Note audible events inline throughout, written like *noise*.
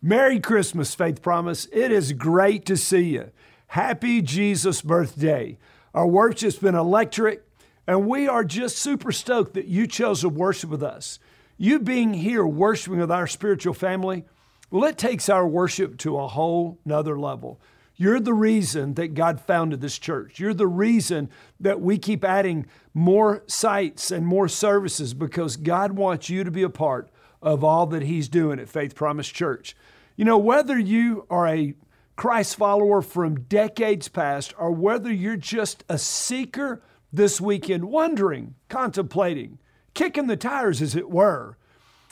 Merry Christmas, Faith Promise. It is great to see you. Happy Jesus birthday. Our worship's been electric, and we are just super stoked that you chose to worship with us. You being here worshiping with our spiritual family, well, it takes our worship to a whole nother level. You're the reason that God founded this church. You're the reason that we keep adding more sites and more services because God wants you to be a part of all that He's doing at Faith Promise Church. You know, whether you are a Christ follower from decades past or whether you're just a seeker this weekend, wondering, contemplating, kicking the tires, as it were,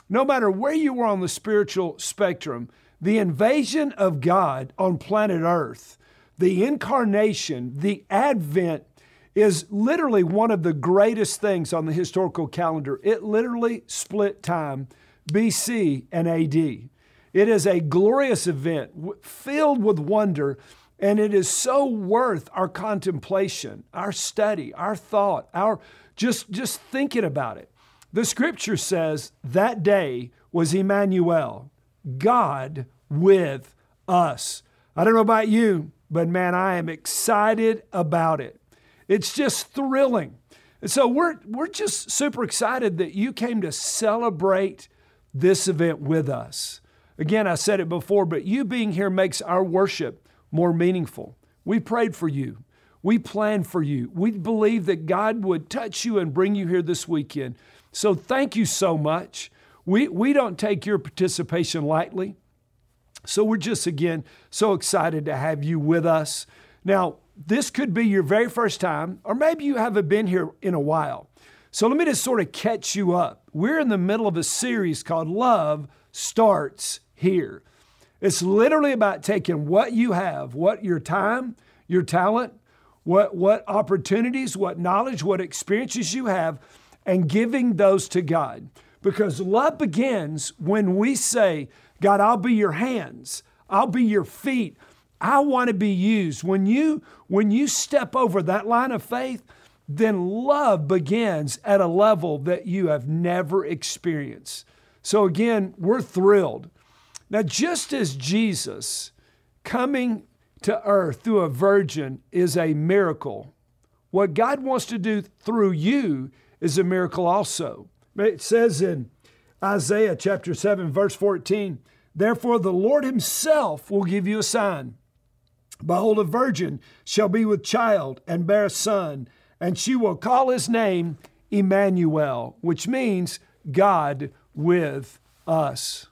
no matter where you are on the spiritual spectrum, the invasion of God on planet Earth, the incarnation, the advent is literally one of the greatest things on the historical calendar. It literally split time BC and AD. It is a glorious event filled with wonder, and it is so worth our contemplation, our study, our thought, our just, just thinking about it. The scripture says that day was Emmanuel, God with us. I don't know about you, but man, I am excited about it. It's just thrilling. And so we're, we're just super excited that you came to celebrate this event with us. Again, I said it before, but you being here makes our worship more meaningful. We prayed for you. We planned for you. We believe that God would touch you and bring you here this weekend. So thank you so much. We, we don't take your participation lightly. So we're just, again, so excited to have you with us. Now, this could be your very first time, or maybe you haven't been here in a while. So let me just sort of catch you up. We're in the middle of a series called Love Starts Here. It's literally about taking what you have, what your time, your talent, what, what opportunities, what knowledge, what experiences you have, and giving those to God. Because love begins when we say, God, I'll be your hands, I'll be your feet. I want to be used. When you when you step over that line of faith, then love begins at a level that you have never experienced. So again, we're thrilled. Now just as Jesus coming to earth through a virgin is a miracle, what God wants to do through you is a miracle also. It says in Isaiah chapter 7, verse 14, Therefore the Lord Himself will give you a sign. Behold, a virgin shall be with child and bear a son, and she will call his name Emmanuel, which means God with us.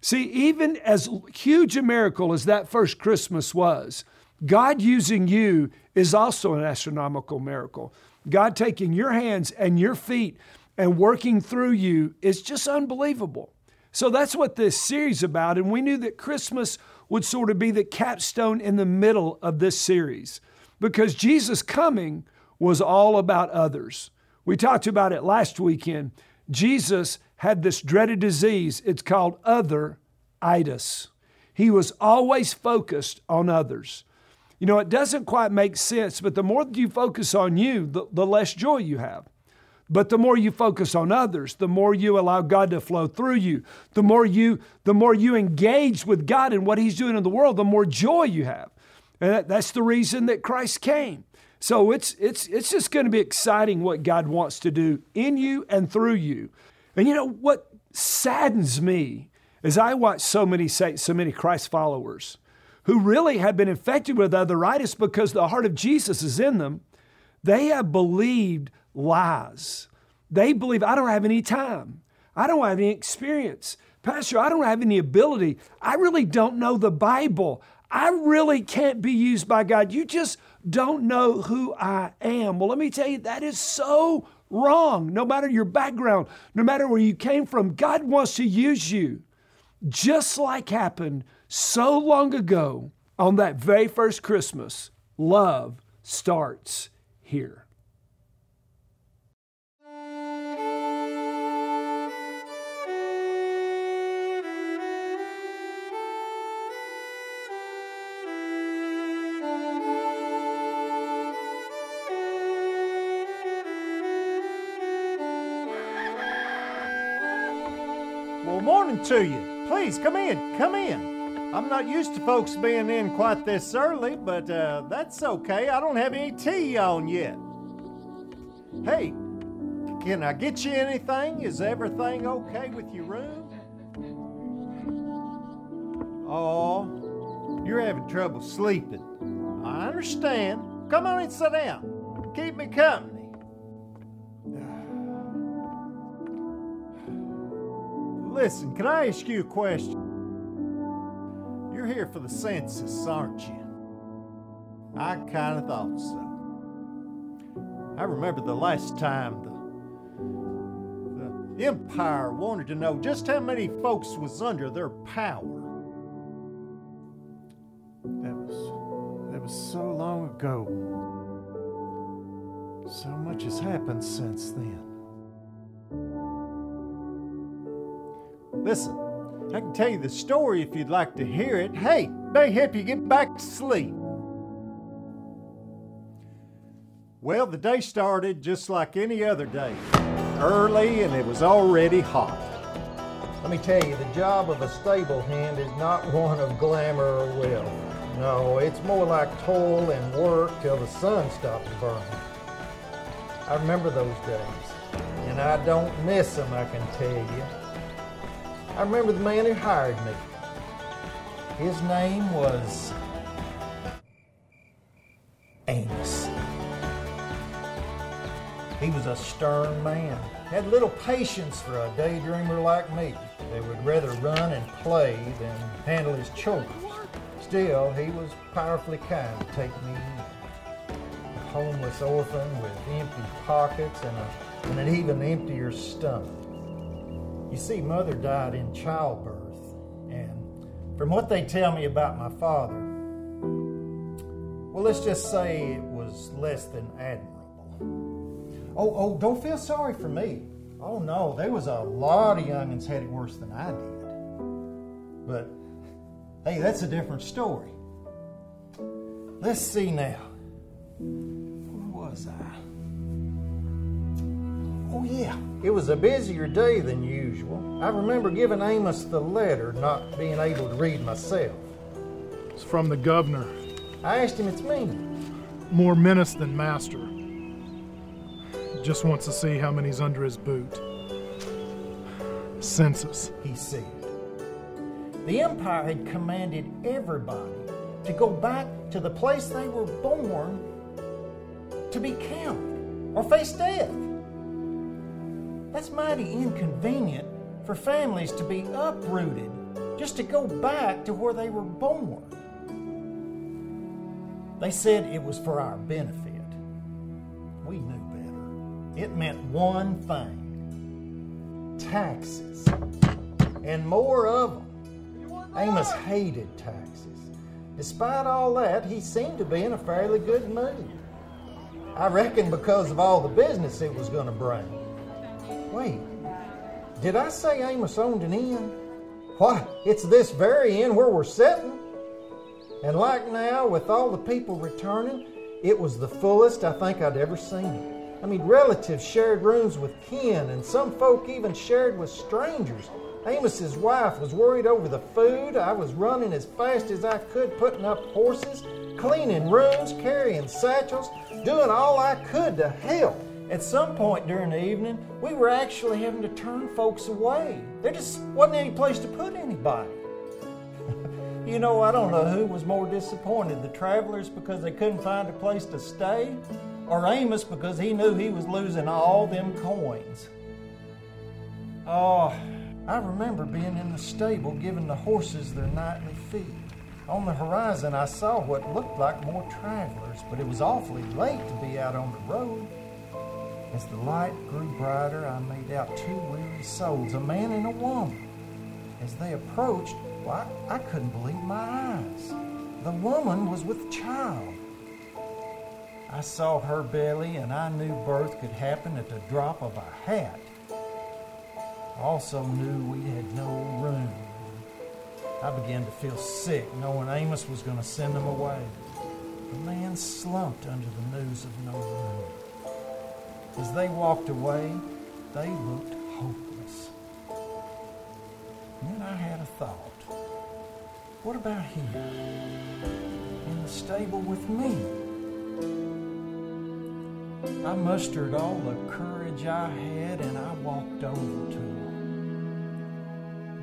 See, even as huge a miracle as that first Christmas was, God using you is also an astronomical miracle. God taking your hands and your feet and working through you is just unbelievable. So that's what this series about. And we knew that Christmas would sort of be the capstone in the middle of this series because Jesus coming was all about others. We talked about it last weekend. Jesus had this dreaded disease. It's called other otheritis. He was always focused on others. You know, it doesn't quite make sense, but the more that you focus on you, the, the less joy you have. But the more you focus on others, the more you allow God to flow through you. The more you, the more you engage with God and what He's doing in the world, the more joy you have. And that, that's the reason that Christ came. So it's it's it's just going to be exciting what God wants to do in you and through you. And you know what saddens me is I watch so many so many Christ followers who really have been infected with otheritis because the heart of Jesus is in them. They have believed lies. They believe I don't have any time. I don't have any experience. Pastor, I don't have any ability. I really don't know the Bible. I really can't be used by God. You just don't know who I am. Well, let me tell you, that is so wrong. No matter your background, no matter where you came from, God wants to use you. Just like happened so long ago on that very first Christmas, love starts here. Morning to you. Please come in, come in. I'm not used to folks being in quite this early, but uh, that's okay. I don't have any tea on yet. Hey, can I get you anything? Is everything okay with your room? Oh, you're having trouble sleeping. I understand. Come on and sit down. Keep me company. Listen, can I ask you a question? You're here for the census, aren't you? I kind of thought so. I remember the last time the, the Empire wanted to know just how many folks was under their power. That was that was so long ago. So much has happened since then. Listen, I can tell you the story if you'd like to hear it. Hey, may help you get back to sleep. Well, the day started just like any other day. Early and it was already hot. Let me tell you, the job of a stable hand is not one of glamour or wealth. No, it's more like toil and work till the sun stops burning. I remember those days, and I don't miss them, I can tell you. I remember the man who hired me. His name was Amos. He was a stern man, had little patience for a daydreamer like me They would rather run and play than handle his chores. Still, he was powerfully kind to take me in. A homeless orphan with empty pockets and, a, and an even emptier stomach. You see, mother died in childbirth, and from what they tell me about my father, well, let's just say it was less than admirable. Oh, oh, don't feel sorry for me. Oh no, there was a lot of youngins had it worse than I did. But hey, that's a different story. Let's see now. Where was I? Oh, yeah. It was a busier day than usual. I remember giving Amos the letter, not being able to read myself. It's from the governor. I asked him its meaning. More menace than master. Just wants to see how many's under his boot. Census, he said. The Empire had commanded everybody to go back to the place they were born to be counted or face death. That's mighty inconvenient for families to be uprooted just to go back to where they were born. They said it was for our benefit. We knew better. It meant one thing taxes, and more of them. Amos hated taxes. Despite all that, he seemed to be in a fairly good mood. I reckon because of all the business it was going to bring. Wait, did I say Amos owned an inn? Why, it's this very inn where we're sitting. And like now, with all the people returning, it was the fullest I think I'd ever seen. I mean, relatives shared rooms with kin, and some folk even shared with strangers. Amos's wife was worried over the food. I was running as fast as I could, putting up horses, cleaning rooms, carrying satchels, doing all I could to help. At some point during the evening, we were actually having to turn folks away. There just wasn't any place to put anybody. *laughs* you know, I don't know who was more disappointed the travelers because they couldn't find a place to stay, or Amos because he knew he was losing all them coins. Oh, I remember being in the stable giving the horses their nightly feed. On the horizon, I saw what looked like more travelers, but it was awfully late to be out on the road. As the light grew brighter, I made out two weary souls, a man and a woman. As they approached, well, I, I couldn't believe my eyes. The woman was with child. I saw her belly, and I knew birth could happen at the drop of a hat. I also knew we had no room. I began to feel sick, knowing Amos was going to send them away. The man slumped under the news of no room. As they walked away, they looked hopeless. And then I had a thought. What about here? In the stable with me? I mustered all the courage I had and I walked over to him.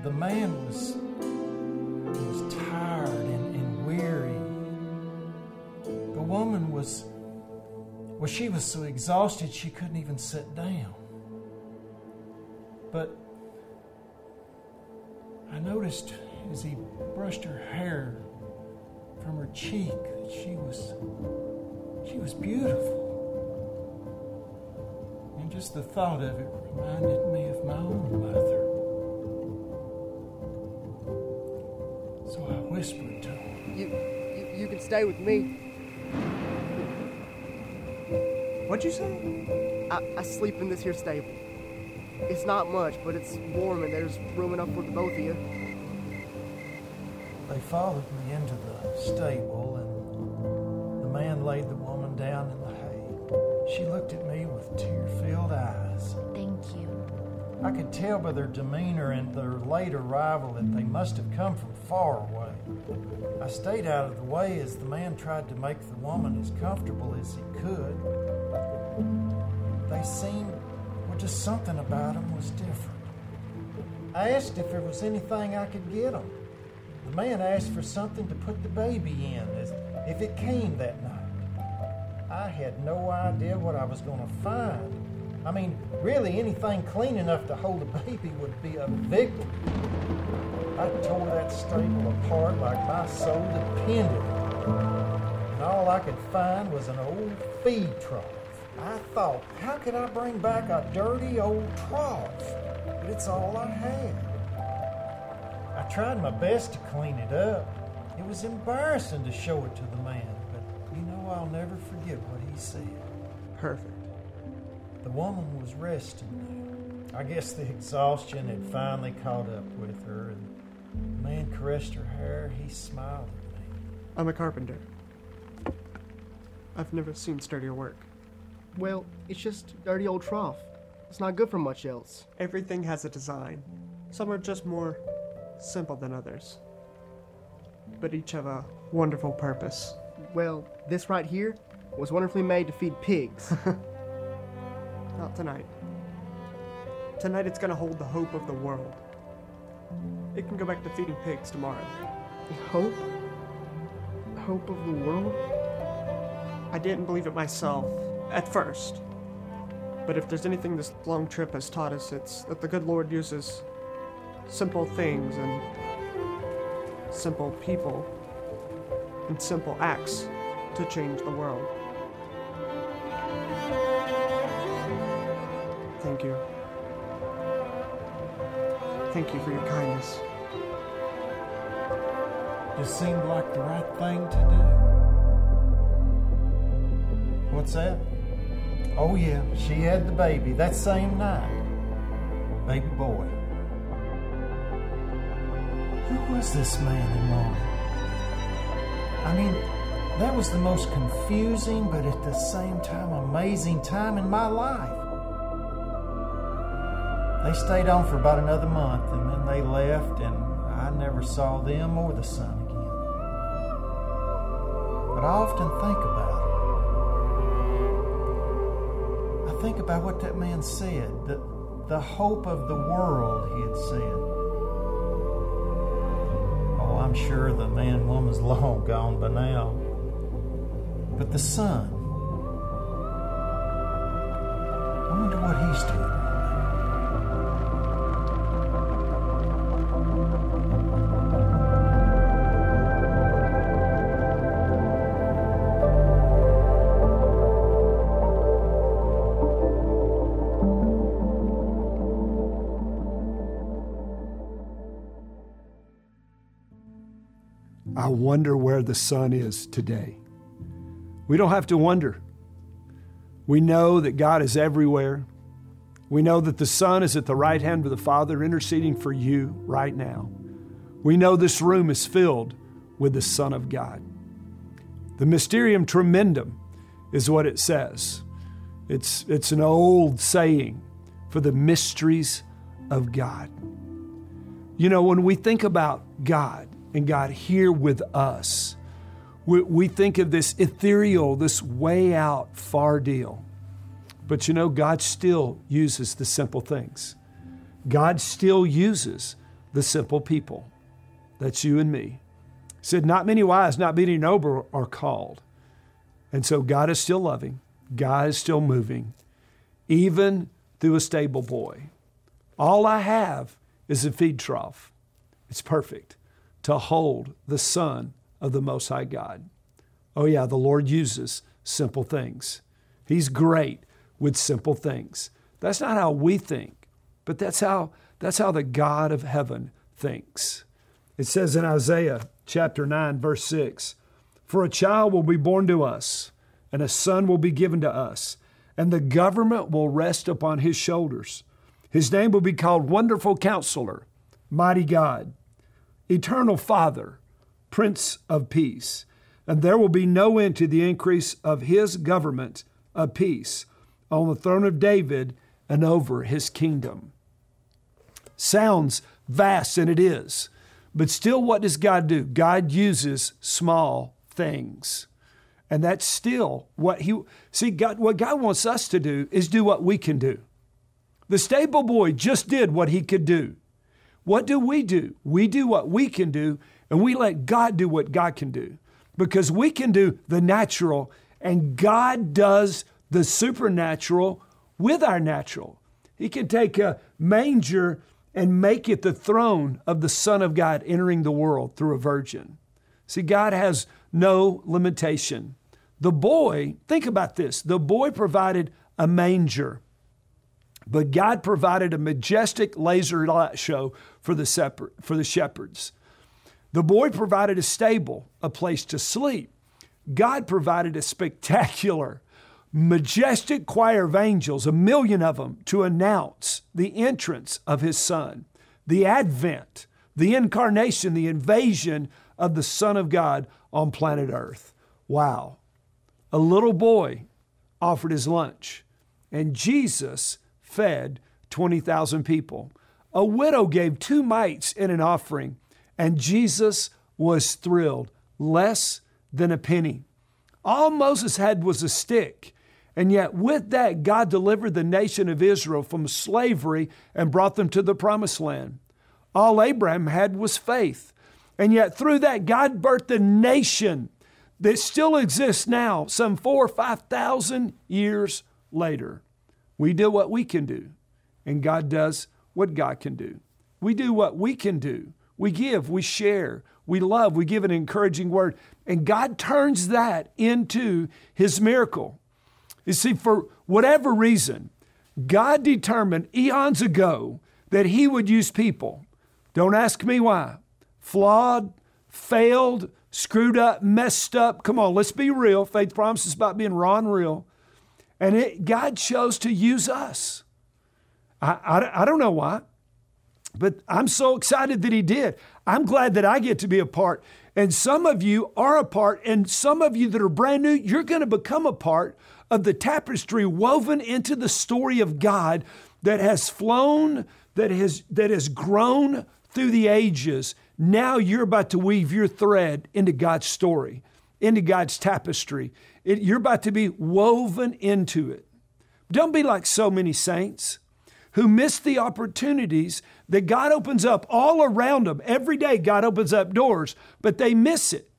The man was, was tired and, and weary. The woman was, well, she was so exhausted she couldn't even sit down. But I noticed as he brushed her hair from her cheek that she was she was beautiful. And just the thought of it reminded me of my own mother. So I whispered to her. You, you, you can stay with me. What'd you say? I, I sleep in this here stable. It's not much, but it's warm and there's room enough for the both of you. They followed me into the stable, and the man laid the woman down in the hay. She looked at me with tear filled eyes. Thank you. I could tell by their demeanor and their late arrival that they must have come from far away. I stayed out of the way as the man tried to make the woman as comfortable as he could. They seemed, well, just something about them was different. I asked if there was anything I could get them. The man asked for something to put the baby in as if it came that night. I had no idea what I was going to find. I mean, really, anything clean enough to hold a baby would be a victim. I tore that stable apart like my soul depended on it. And all I could find was an old feed trough. I thought, how could I bring back a dirty old trough? But it's all I had. I tried my best to clean it up. It was embarrassing to show it to the man, but you know I'll never forget what he said. Perfect. The woman was resting now. I guess the exhaustion had finally caught up with her, and the man caressed her hair. He smiled at me. I'm a carpenter. I've never seen sturdier work. Well, it's just dirty old trough. It's not good for much else. Everything has a design. Some are just more simple than others. But each have a wonderful purpose. Well, this right here was wonderfully made to feed pigs. *laughs* Not tonight. Tonight it's gonna hold the hope of the world. It can go back to feeding pigs tomorrow. Hope? Hope of the world? I didn't believe it myself, at first. But if there's anything this long trip has taught us, it's that the good Lord uses simple things and simple people and simple acts to change the world. Thank you. Thank you for your kindness. Just seemed like the right thing to do. What's that? Oh, yeah, she had the baby that same night. Baby boy. Who was this man and woman? I mean, that was the most confusing but at the same time amazing time in my life. They stayed on for about another month and then they left, and I never saw them or the son again. But I often think about think about what that man said, the, the hope of the world, he had said. Oh, I'm sure the man woman's *laughs* long gone by now. But the son, I wonder what he's doing. Wonder where the Son is today. We don't have to wonder. We know that God is everywhere. We know that the Son is at the right hand of the Father interceding for you right now. We know this room is filled with the Son of God. The Mysterium Tremendum is what it says. It's, it's an old saying for the mysteries of God. You know, when we think about God, and God here with us. We, we think of this ethereal, this way out, far deal. But you know, God still uses the simple things. God still uses the simple people. That's you and me. He said, Not many wise, not many noble are called. And so God is still loving, God is still moving, even through a stable boy. All I have is a feed trough. It's perfect to hold the Son of the Most High God. Oh, yeah, the Lord uses simple things. He's great with simple things. That's not how we think, but that's how, that's how the God of heaven thinks. It says in Isaiah chapter 9, verse 6 For a child will be born to us, and a son will be given to us, and the government will rest upon his shoulders. His name will be called Wonderful Counselor, Mighty God, Eternal Father, Prince of Peace. And there will be no end to the increase of his government of peace on the throne of David and over his kingdom. Sounds vast, and it is. But still, what does God do? God uses small things. And that's still what He, see, God, what God wants us to do is do what we can do. The stable boy just did what he could do. What do we do? We do what we can do, and we let God do what God can do. Because we can do the natural, and God does the supernatural with our natural. He can take a manger and make it the throne of the Son of God entering the world through a virgin. See, God has no limitation. The boy, think about this the boy provided a manger, but God provided a majestic laser light show for the, separ- for the shepherds. The boy provided a stable, a place to sleep. God provided a spectacular majestic choir of angels, a million of them, to announce the entrance of his son, the advent, the incarnation, the invasion of the Son of God on planet Earth. Wow. A little boy offered his lunch, and Jesus fed 20,000 people. A widow gave two mites in an offering, and Jesus was thrilled, less than a penny. All Moses had was a stick and yet, with that, God delivered the nation of Israel from slavery and brought them to the promised land. All Abraham had was faith. And yet, through that, God birthed a nation that still exists now, some four or 5,000 years later. We do what we can do, and God does what God can do. We do what we can do. We give, we share, we love, we give an encouraging word, and God turns that into His miracle. You see, for whatever reason, God determined eons ago that He would use people. Don't ask me why. Flawed, failed, screwed up, messed up. Come on, let's be real. Faith promises about being raw and real. And it, God chose to use us. I, I, I don't know why, but I'm so excited that He did. I'm glad that I get to be a part. And some of you are a part, and some of you that are brand new, you're going to become a part of the tapestry woven into the story of God that has flown, that has, that has grown through the ages. Now you're about to weave your thread into God's story, into God's tapestry. It, you're about to be woven into it. Don't be like so many saints who miss the opportunities that God opens up all around them. Every day, God opens up doors, but they miss it.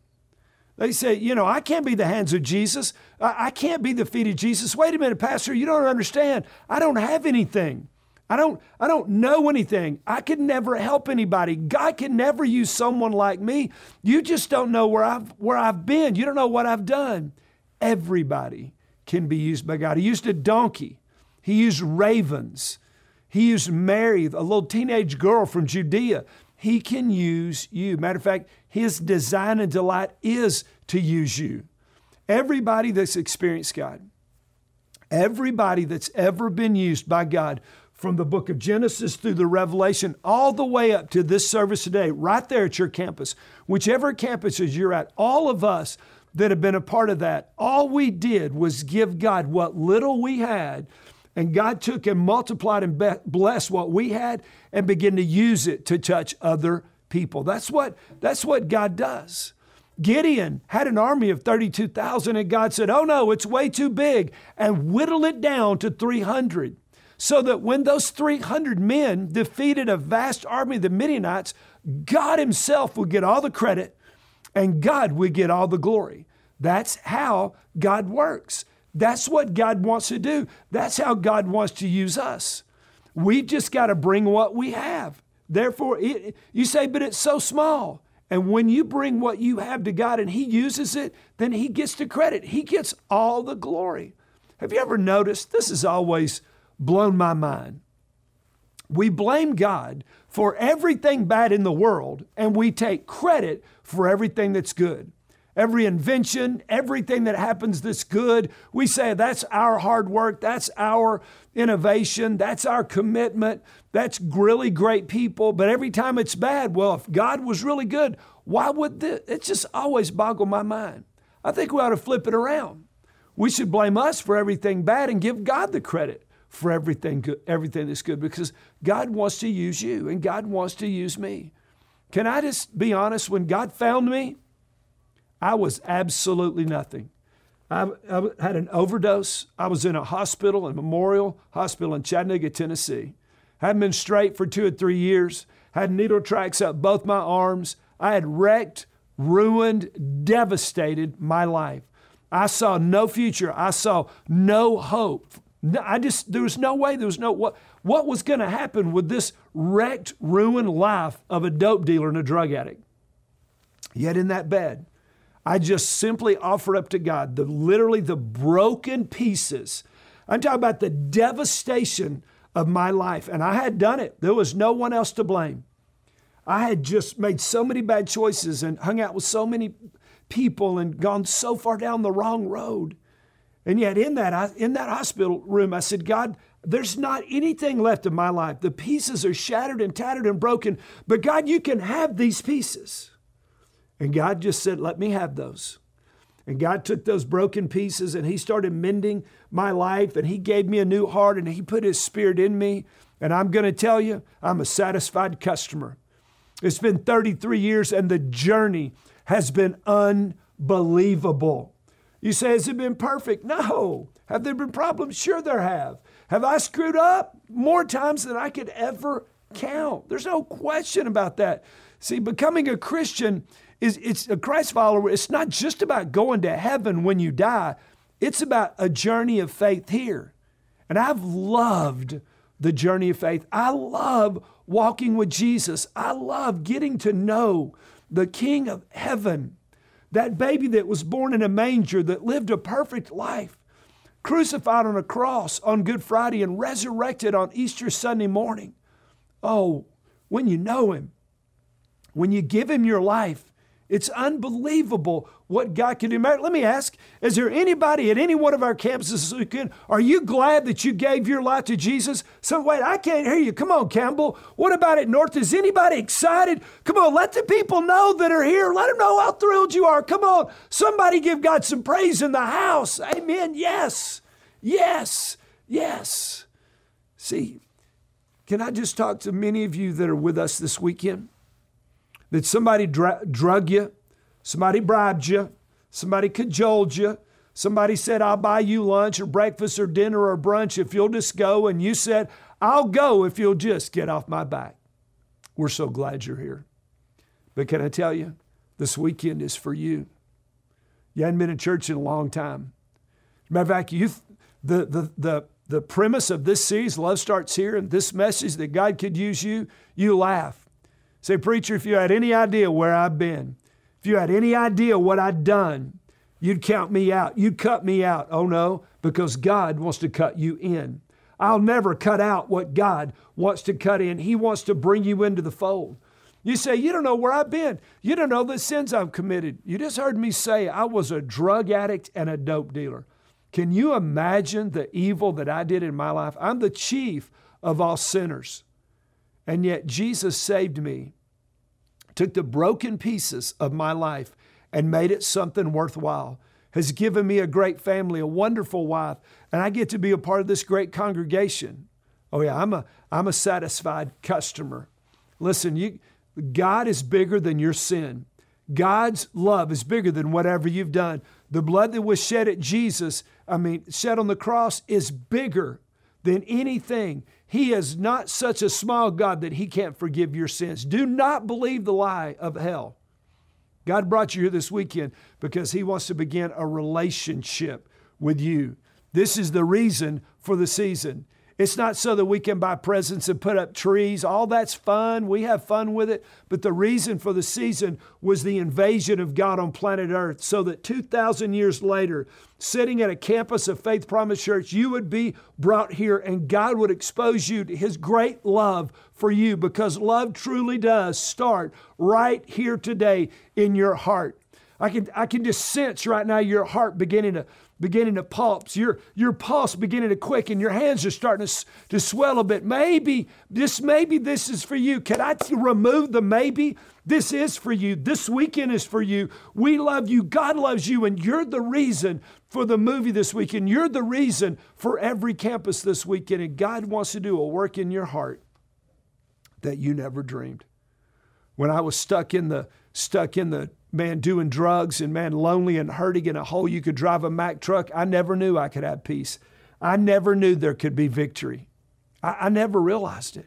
They say, you know, I can't be the hands of Jesus. I, I can't be the feet of Jesus. Wait a minute, Pastor, you don't understand. I don't have anything. I don't, I don't know anything. I could never help anybody. God can never use someone like me. You just don't know where I've, where I've been. You don't know what I've done. Everybody can be used by God. He used a donkey, He used ravens, He used Mary, a little teenage girl from Judea. He can use you. Matter of fact, His design and delight is to use you. Everybody that's experienced God, everybody that's ever been used by God, from the book of Genesis through the Revelation, all the way up to this service today, right there at your campus, whichever campuses you're at, all of us that have been a part of that, all we did was give God what little we had and God took and multiplied and blessed what we had and began to use it to touch other people. That's what, that's what God does. Gideon had an army of 32,000, and God said, Oh no, it's way too big, and whittle it down to 300. So that when those 300 men defeated a vast army of the Midianites, God Himself would get all the credit and God would get all the glory. That's how God works. That's what God wants to do. That's how God wants to use us. We've just got to bring what we have. Therefore, it, you say, but it's so small. And when you bring what you have to God and He uses it, then He gets the credit. He gets all the glory. Have you ever noticed? This is always blown my mind. We blame God for everything bad in the world, and we take credit for everything that's good. Every invention, everything that happens that's good, we say that's our hard work, that's our innovation, that's our commitment, that's really great people. But every time it's bad, well, if God was really good, why would this? It just always boggled my mind. I think we ought to flip it around. We should blame us for everything bad and give God the credit for everything good, everything that's good because God wants to use you and God wants to use me. Can I just be honest? When God found me, I was absolutely nothing. I, I, had an overdose. I was in a hospital, a memorial hospital in Chattanooga, Tennessee. Hadn't been straight for two or three years. Had needle tracks up both my arms. I had wrecked, ruined, devastated my life. I saw no future. I saw no hope. I just there was no way. There was no what. What was going to happen with this wrecked, ruined life of a dope dealer and a drug addict? Yet in that bed, I just simply offer up to God the literally the broken pieces. I'm talking about the devastation of my life. And I had done it. There was no one else to blame. I had just made so many bad choices and hung out with so many people and gone so far down the wrong road. And yet in that in that hospital room I said, God, there's not anything left of my life. The pieces are shattered and tattered and broken, but God, you can have these pieces. And God just said, Let me have those. And God took those broken pieces and He started mending my life and He gave me a new heart and He put His Spirit in me. And I'm going to tell you, I'm a satisfied customer. It's been 33 years and the journey has been unbelievable. You say, Has it been perfect? No. Have there been problems? Sure, there have. Have I screwed up? More times than I could ever count. There's no question about that. See, becoming a Christian is it's a Christ follower. It's not just about going to heaven when you die. It's about a journey of faith here. And I've loved the journey of faith. I love walking with Jesus. I love getting to know the King of heaven, that baby that was born in a manger, that lived a perfect life, crucified on a cross on Good Friday and resurrected on Easter Sunday morning. Oh, when you know Him, when you give Him your life, it's unbelievable what God can do. Let me ask Is there anybody at any one of our campuses this weekend? Are you glad that you gave your life to Jesus? So, wait, I can't hear you. Come on, Campbell. What about at North? Is anybody excited? Come on, let the people know that are here. Let them know how thrilled you are. Come on, somebody give God some praise in the house. Amen. Yes, yes, yes. See, can I just talk to many of you that are with us this weekend? That somebody dra- drug you, somebody bribed you, somebody cajoled you, somebody said, I'll buy you lunch or breakfast or dinner or brunch if you'll just go, and you said, I'll go if you'll just get off my back. We're so glad you're here. But can I tell you, this weekend is for you. You hadn't been in church in a long time. Matter of fact, you, the, the, the, the premise of this series, Love Starts Here, and this message that God could use you, you laugh. Say, preacher, if you had any idea where I've been, if you had any idea what I'd done, you'd count me out. You'd cut me out. Oh no, because God wants to cut you in. I'll never cut out what God wants to cut in. He wants to bring you into the fold. You say, You don't know where I've been. You don't know the sins I've committed. You just heard me say I was a drug addict and a dope dealer. Can you imagine the evil that I did in my life? I'm the chief of all sinners. And yet Jesus saved me, took the broken pieces of my life and made it something worthwhile, has given me a great family, a wonderful wife, and I get to be a part of this great congregation. Oh yeah, I'm a I'm a satisfied customer. Listen, you God is bigger than your sin. God's love is bigger than whatever you've done. The blood that was shed at Jesus, I mean, shed on the cross, is bigger than anything. He is not such a small God that He can't forgive your sins. Do not believe the lie of hell. God brought you here this weekend because He wants to begin a relationship with you. This is the reason for the season. It's not so that we can buy presents and put up trees. All that's fun. We have fun with it. But the reason for the season was the invasion of God on planet Earth, so that 2,000 years later, sitting at a campus of Faith Promise Church, you would be brought here and God would expose you to His great love for you because love truly does start right here today in your heart. I can, I can just sense right now your heart beginning to beginning to pulse, your, your pulse beginning to quicken, your hands are starting to, to swell a bit. Maybe this, maybe this is for you. Can I remove the maybe? This is for you. This weekend is for you. We love you. God loves you, and you're the reason for the movie this weekend. You're the reason for every campus this weekend, and God wants to do a work in your heart that you never dreamed. When I was stuck in the stuck in the man doing drugs and man lonely and hurting in a hole you could drive a Mack truck, I never knew I could have peace. I never knew there could be victory. I, I never realized it.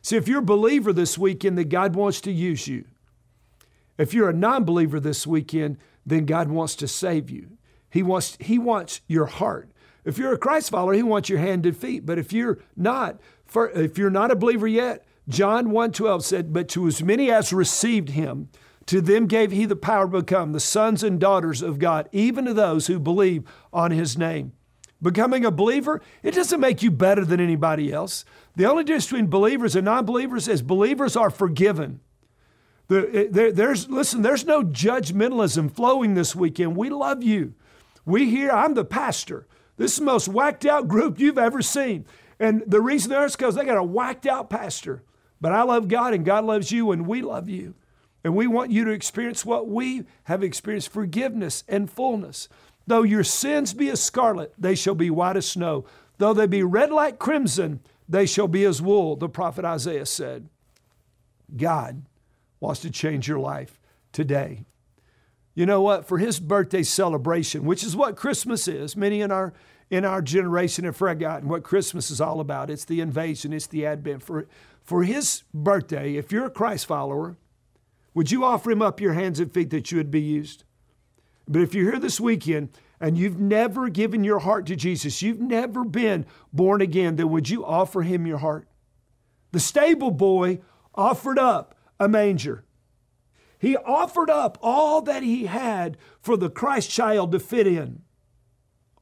See, if you're a believer this weekend, then God wants to use you. If you're a non believer this weekend, then God wants to save you. He wants, he wants your heart. If you're a Christ follower, He wants your hand and feet. But if you're not, if you're not a believer yet, John 1:12 said, "But to as many as received him, to them gave he the power to become the sons and daughters of God, even to those who believe on his name. Becoming a believer, it doesn't make you better than anybody else. The only difference between believers and non believers is believers are forgiven. Eh, there, there's, listen, there's no judgmentalism flowing this weekend. We love you. We here, I'm the pastor. This is the most whacked out group you've ever seen. And the reason they're is because they got a whacked out pastor. But I love God and God loves you and we love you. And we want you to experience what we have experienced forgiveness and fullness. Though your sins be as scarlet, they shall be white as snow. Though they be red like crimson, they shall be as wool, the prophet Isaiah said. God wants to change your life today. You know what? For his birthday celebration, which is what Christmas is, many in our in our generation have forgotten what Christmas is all about. It's the invasion, it's the advent. For, for his birthday, if you're a Christ follower, would you offer him up your hands and feet that you would be used? But if you're here this weekend and you've never given your heart to Jesus, you've never been born again, then would you offer him your heart? The stable boy offered up a manger. He offered up all that he had for the Christ child to fit in.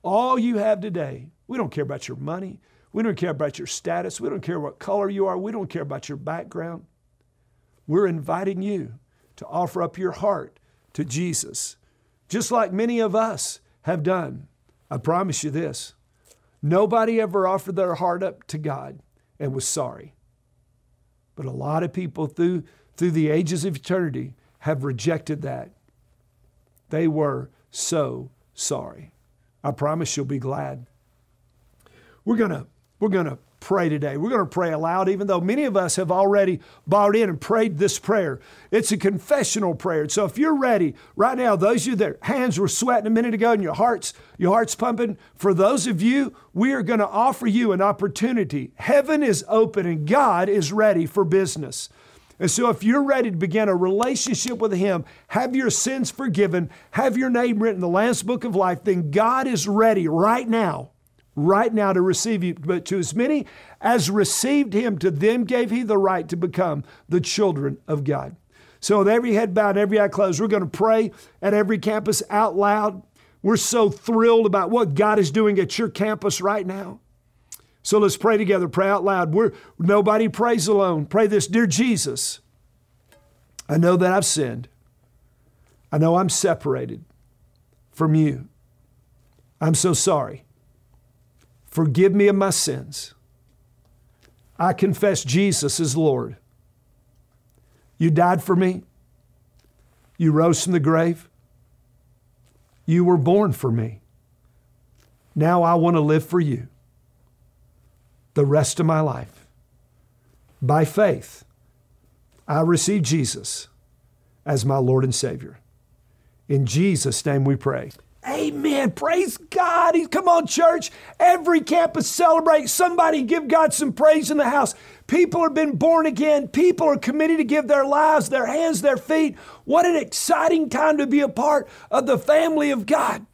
All you have today, we don't care about your money. We don't care about your status. We don't care what color you are. We don't care about your background. We're inviting you to offer up your heart to Jesus, just like many of us have done. I promise you this nobody ever offered their heart up to God and was sorry. But a lot of people through, through the ages of eternity have rejected that. They were so sorry. I promise you'll be glad. We're going to we're going to pray today. We're going to pray aloud, even though many of us have already bought in and prayed this prayer. It's a confessional prayer. So if you're ready right now, those of you that hands were sweating a minute ago and your hearts, your heart's pumping, for those of you, we are going to offer you an opportunity. Heaven is open and God is ready for business. And so, if you're ready to begin a relationship with Him, have your sins forgiven, have your name written in the Lamb's Book of Life, then God is ready right now right now to receive you. But to as many as received him, to them gave he the right to become the children of God. So, with every head bowed, every eye closed, we're going to pray at every campus out loud. We're so thrilled about what God is doing at your campus right now. So let's pray together. Pray out loud. We're, nobody prays alone. Pray this Dear Jesus, I know that I've sinned. I know I'm separated from you. I'm so sorry. Forgive me of my sins. I confess Jesus is Lord. You died for me. You rose from the grave. You were born for me. Now I want to live for you the rest of my life. By faith, I receive Jesus as my Lord and Savior. In Jesus' name we pray. Amen. Praise God. Come on, church. Every campus celebrate. Somebody give God some praise in the house. People have been born again. People are committed to give their lives, their hands, their feet. What an exciting time to be a part of the family of God.